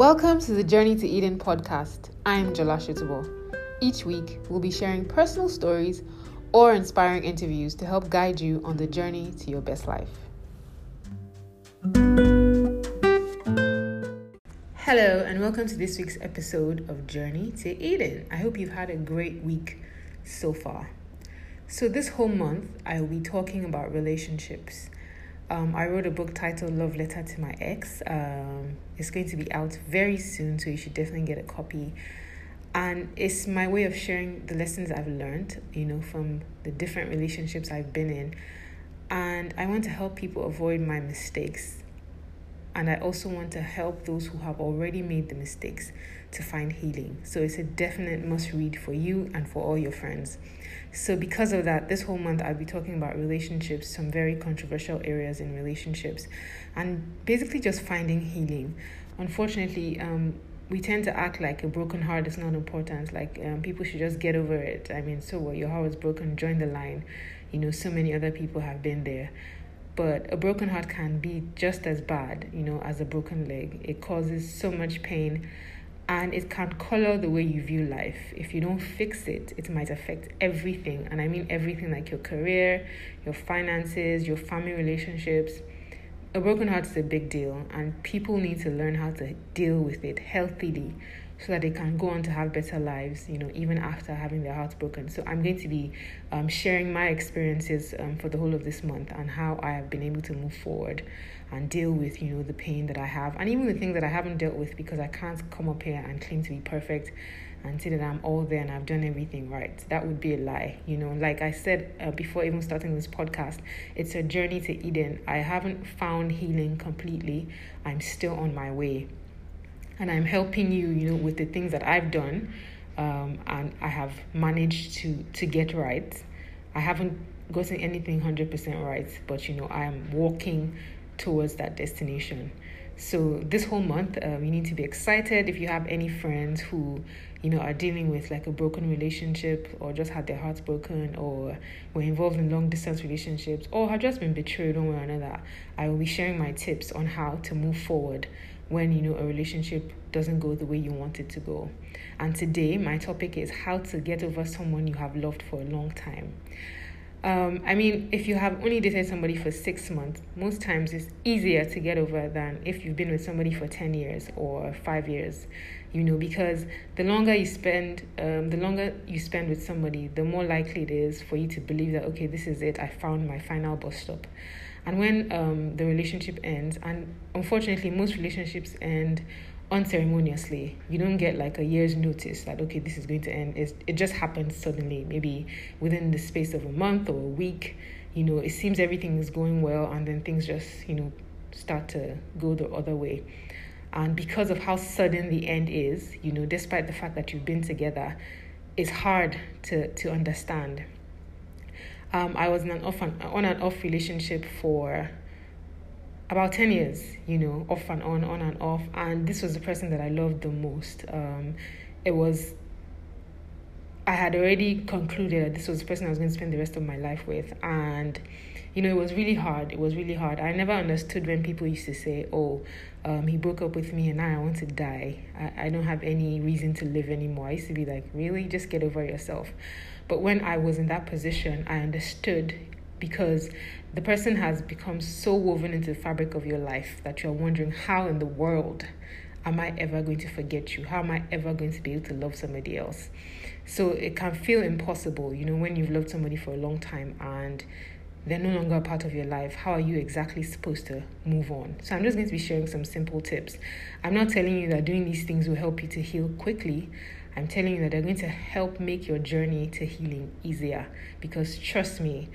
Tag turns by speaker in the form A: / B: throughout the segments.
A: Welcome to the Journey to Eden podcast. I'm Jola Sotubo. Each week, we'll be sharing personal stories or inspiring interviews to help guide you on the journey to your best life. Hello, and welcome to this week's episode of Journey to Eden. I hope you've had a great week so far. So, this whole month, I will be talking about relationships. Um, I wrote a book titled Love Letter to My Ex. Um, it's going to be out very soon, so you should definitely get a copy. And it's my way of sharing the lessons I've learned, you know, from the different relationships I've been in. And I want to help people avoid my mistakes and I also want to help those who have already made the mistakes to find healing. So it's a definite must read for you and for all your friends. So, because of that, this whole month I'll be talking about relationships, some very controversial areas in relationships, and basically just finding healing. Unfortunately, um, we tend to act like a broken heart is not important. Like um, people should just get over it. I mean, so what? Your heart was broken. Join the line. You know, so many other people have been there but a broken heart can be just as bad, you know, as a broken leg. It causes so much pain and it can color the way you view life. If you don't fix it, it might affect everything. And I mean everything like your career, your finances, your family relationships. A broken heart is a big deal, and people need to learn how to deal with it healthily so that they can go on to have better lives, you know, even after having their hearts broken. So I'm going to be um, sharing my experiences um, for the whole of this month and how I have been able to move forward and deal with, you know, the pain that I have and even the things that I haven't dealt with because I can't come up here and claim to be perfect and say that I'm all there and I've done everything right. That would be a lie. You know, like I said uh, before even starting this podcast, it's a journey to Eden. I haven't found healing completely. I'm still on my way and I'm helping you, you know, with the things that I've done, um, and I have managed to to get right. I haven't gotten anything hundred percent right, but you know, I am walking towards that destination. So this whole month, um, you need to be excited. If you have any friends who, you know, are dealing with like a broken relationship or just had their hearts broken or were involved in long distance relationships or have just been betrayed one way or another, I will be sharing my tips on how to move forward when you know a relationship doesn't go the way you want it to go. And today, my topic is how to get over someone you have loved for a long time. Um, I mean, if you have only dated somebody for six months, most times it's easier to get over than if you've been with somebody for 10 years or five years, you know, because the longer you spend, um, the longer you spend with somebody, the more likely it is for you to believe that, okay, this is it, I found my final bus stop. And when um, the relationship ends, and unfortunately, most relationships end unceremoniously. You don't get like a year's notice that okay, this is going to end. It's, it just happens suddenly, maybe within the space of a month or a week. You know, it seems everything is going well, and then things just you know start to go the other way. And because of how sudden the end is, you know, despite the fact that you've been together, it's hard to to understand. Um, I was in an off and, on and off relationship for about 10 years, you know, off and on, on and off. And this was the person that I loved the most. Um, it was, I had already concluded that this was the person I was going to spend the rest of my life with. And, you know, it was really hard. It was really hard. I never understood when people used to say, oh, um, he broke up with me and now I want to die. I, I don't have any reason to live anymore. I used to be like, really? Just get over yourself. But when I was in that position, I understood because the person has become so woven into the fabric of your life that you're wondering how in the world am I ever going to forget you? How am I ever going to be able to love somebody else? So it can feel impossible, you know, when you've loved somebody for a long time and they're no longer a part of your life. How are you exactly supposed to move on? So I'm just going to be sharing some simple tips. I'm not telling you that doing these things will help you to heal quickly. I'm telling you that they're going to help make your journey to healing easier. Because trust me,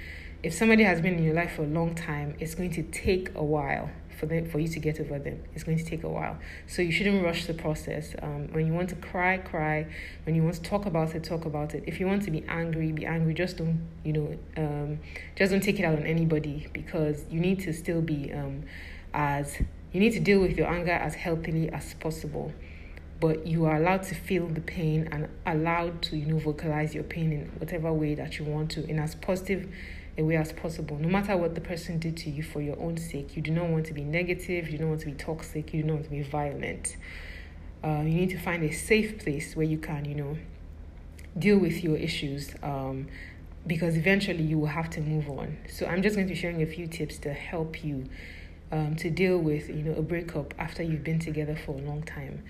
A: if somebody has been in your life for a long time, it's going to take a while for them for you to get over them. It's going to take a while, so you shouldn't rush the process. Um, when you want to cry, cry. When you want to talk about it, talk about it. If you want to be angry, be angry. Just don't, you know, um, just don't take it out on anybody because you need to still be um, as you need to deal with your anger as healthily as possible but you are allowed to feel the pain and allowed to you know vocalize your pain in whatever way that you want to in as positive a way as possible no matter what the person did to you for your own sake you do not want to be negative you don't want to be toxic you do not want to be violent Uh, you need to find a safe place where you can, you know, deal with your issues. Um, because eventually you will have to move on. So I'm just going to be sharing a few tips to help you um, to deal with, you know, a breakup after you've been together for a long time.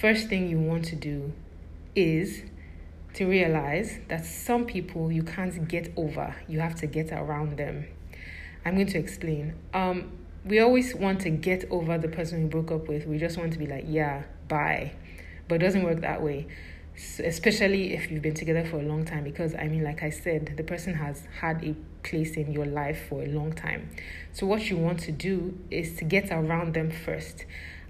A: First thing you want to do is to realize that some people you can't get over. You have to get around them. I'm going to explain. Um, we always want to get over the person we broke up with. We just want to be like, yeah, bye. But it doesn't work that way especially if you've been together for a long time because i mean like i said the person has had a place in your life for a long time so what you want to do is to get around them first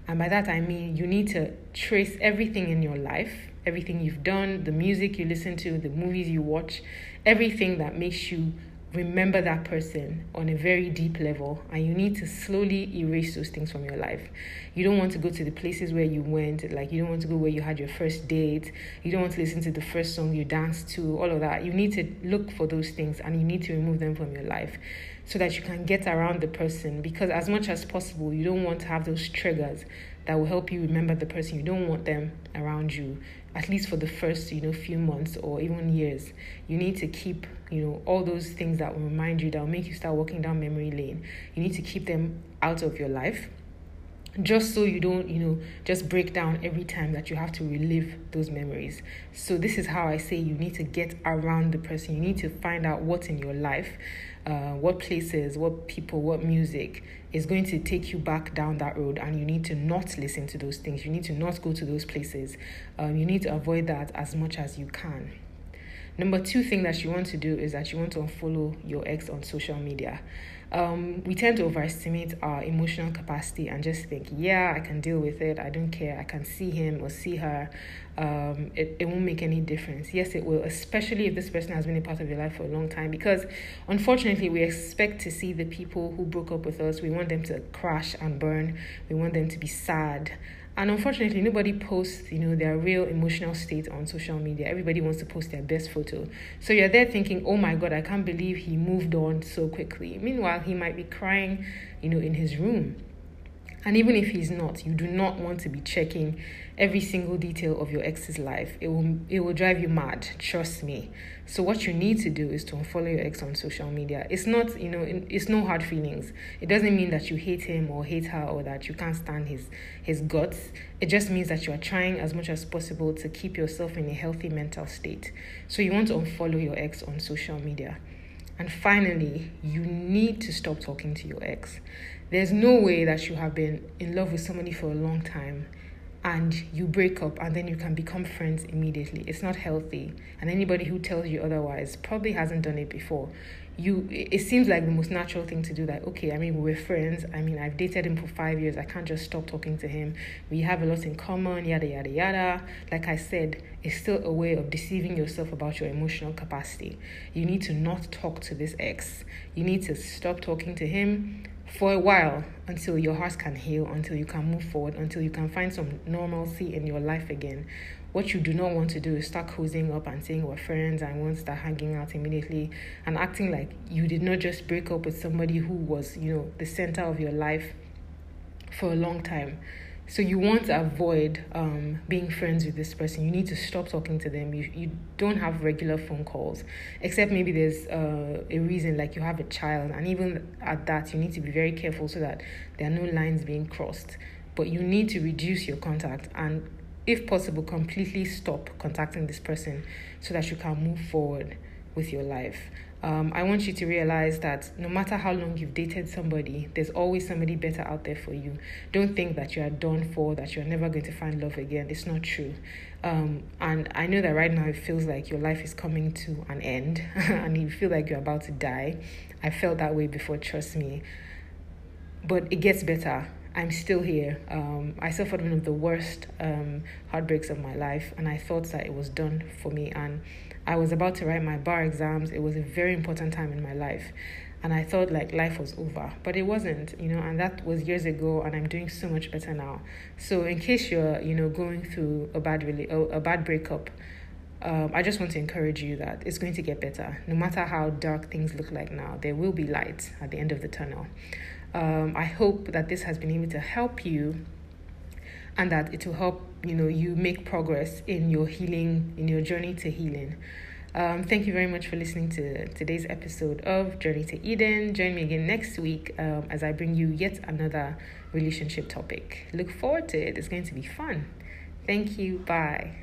A: and by that i mean you need to trace everything in your life everything you've done the music you listen to the movies you watch everything that makes you remember that person on a very deep level and you need to slowly erase those things from your life. You don't want to go to the places where you went, like you don't want to go where you had your first date, you don't want to listen to the first song you danced to, all of that. You need to look for those things and you need to remove them from your life so that you can get around the person because as much as possible you don't want to have those triggers that will help you remember the person. You don't want them around you at least for the first you know few months or even years you need to keep you know all those things that will remind you that will make you start walking down memory lane. You need to keep them out of your life just so you don't you know just break down every time that you have to relive those memories. So this is how i say you need to get around the person. You need to find out what's in your life uh, what places what people what music is going to take you back down that road and you need to not listen to those things. You need to not go to those places. Um, you need to avoid that as much as you can number two thing that you want to do is that you want to unfollow your ex on social media um, we tend to overestimate our emotional capacity and just think, yeah, I can deal with it. I don't care. I can see him or see her. Um, it, it won't make any difference. Yes, it will, especially if this person has been a part of your life for a long time. Because unfortunately, we expect to see the people who broke up with us. We want them to crash and burn. We want them to be sad and unfortunately, nobody posts, you know, their real emotional state on social media. Everybody wants to post their best photo. So you're there thinking, oh my God, I can't believe he moved on so quickly. Meanwhile, he might be crying, you know, in his room. And even if he's not, you do not want to be checking every single detail of your ex's life. It will it will drive you mad, trust me. So what you need to do is to unfollow your ex on social media. It's not, you know, it's no hard feelings. It doesn't mean that you hate him or hate her or that you can't stand his his guts. It just means that you are trying as much as possible to keep yourself in a healthy mental state. So you want to unfollow your ex on social media. And finally, you need to stop talking to your ex. There's no way that you have been in love with somebody for a long time and you break up and then you can become friends immediately. It's not healthy. And anybody who tells you otherwise probably hasn't done it before. You it seems like the most natural thing to do that. Okay, I mean we're friends. I mean I've dated him for 5 years. I can't just stop talking to him. We have a lot in common, yada yada yada. Like I said, it's still a way of deceiving yourself about your emotional capacity. You need to not talk to this ex. You need to stop talking to him for a while until your heart can heal, until you can move forward, until you can find some normalcy in your life again. What you do not want to do is start cozying up and saying we're friends and want to start hanging out immediately and acting like you did not just break up with somebody who was, you know, the center of your life for a long time. So you want to avoid um, being friends with this person. You need to stop talking to them. You you don't have regular phone calls, except maybe there's uh, a reason like you have a child, and even at that you need to be very careful so that there are no lines being crossed. But you need to reduce your contact and, if possible, completely stop contacting this person so that you can move forward with your life um, I want you to realize that no matter how long you've dated somebody, there's always somebody better out there for you. Don't think that you are done for, that you're never going to find love again. It's not true. Um, and I know that right now it feels like your life is coming to an end and you feel like you're about to die. I felt that way before, trust me. But it gets better. I'm still here. Um, I suffered one of the worst um, heartbreaks of my life, and I thought that it was done for me. And I was about to write my bar exams. It was a very important time in my life. And I thought like life was over, but it wasn't, you know, and that was years ago and I'm doing so much better now. So in case you're, you know, going through a bad really a bad breakup, um, I just want to encourage you that it's going to get better. No matter how dark things look like now, there will be light at the end of the tunnel. Um, I hope that this has been able to help you and that it will help you know you make progress in your healing in your journey to healing um, thank you very much for listening to today's episode of Journey to Eden. Join me again next week um, as I bring you yet another relationship topic. Look forward to it, it's going to be fun. Thank you. Bye.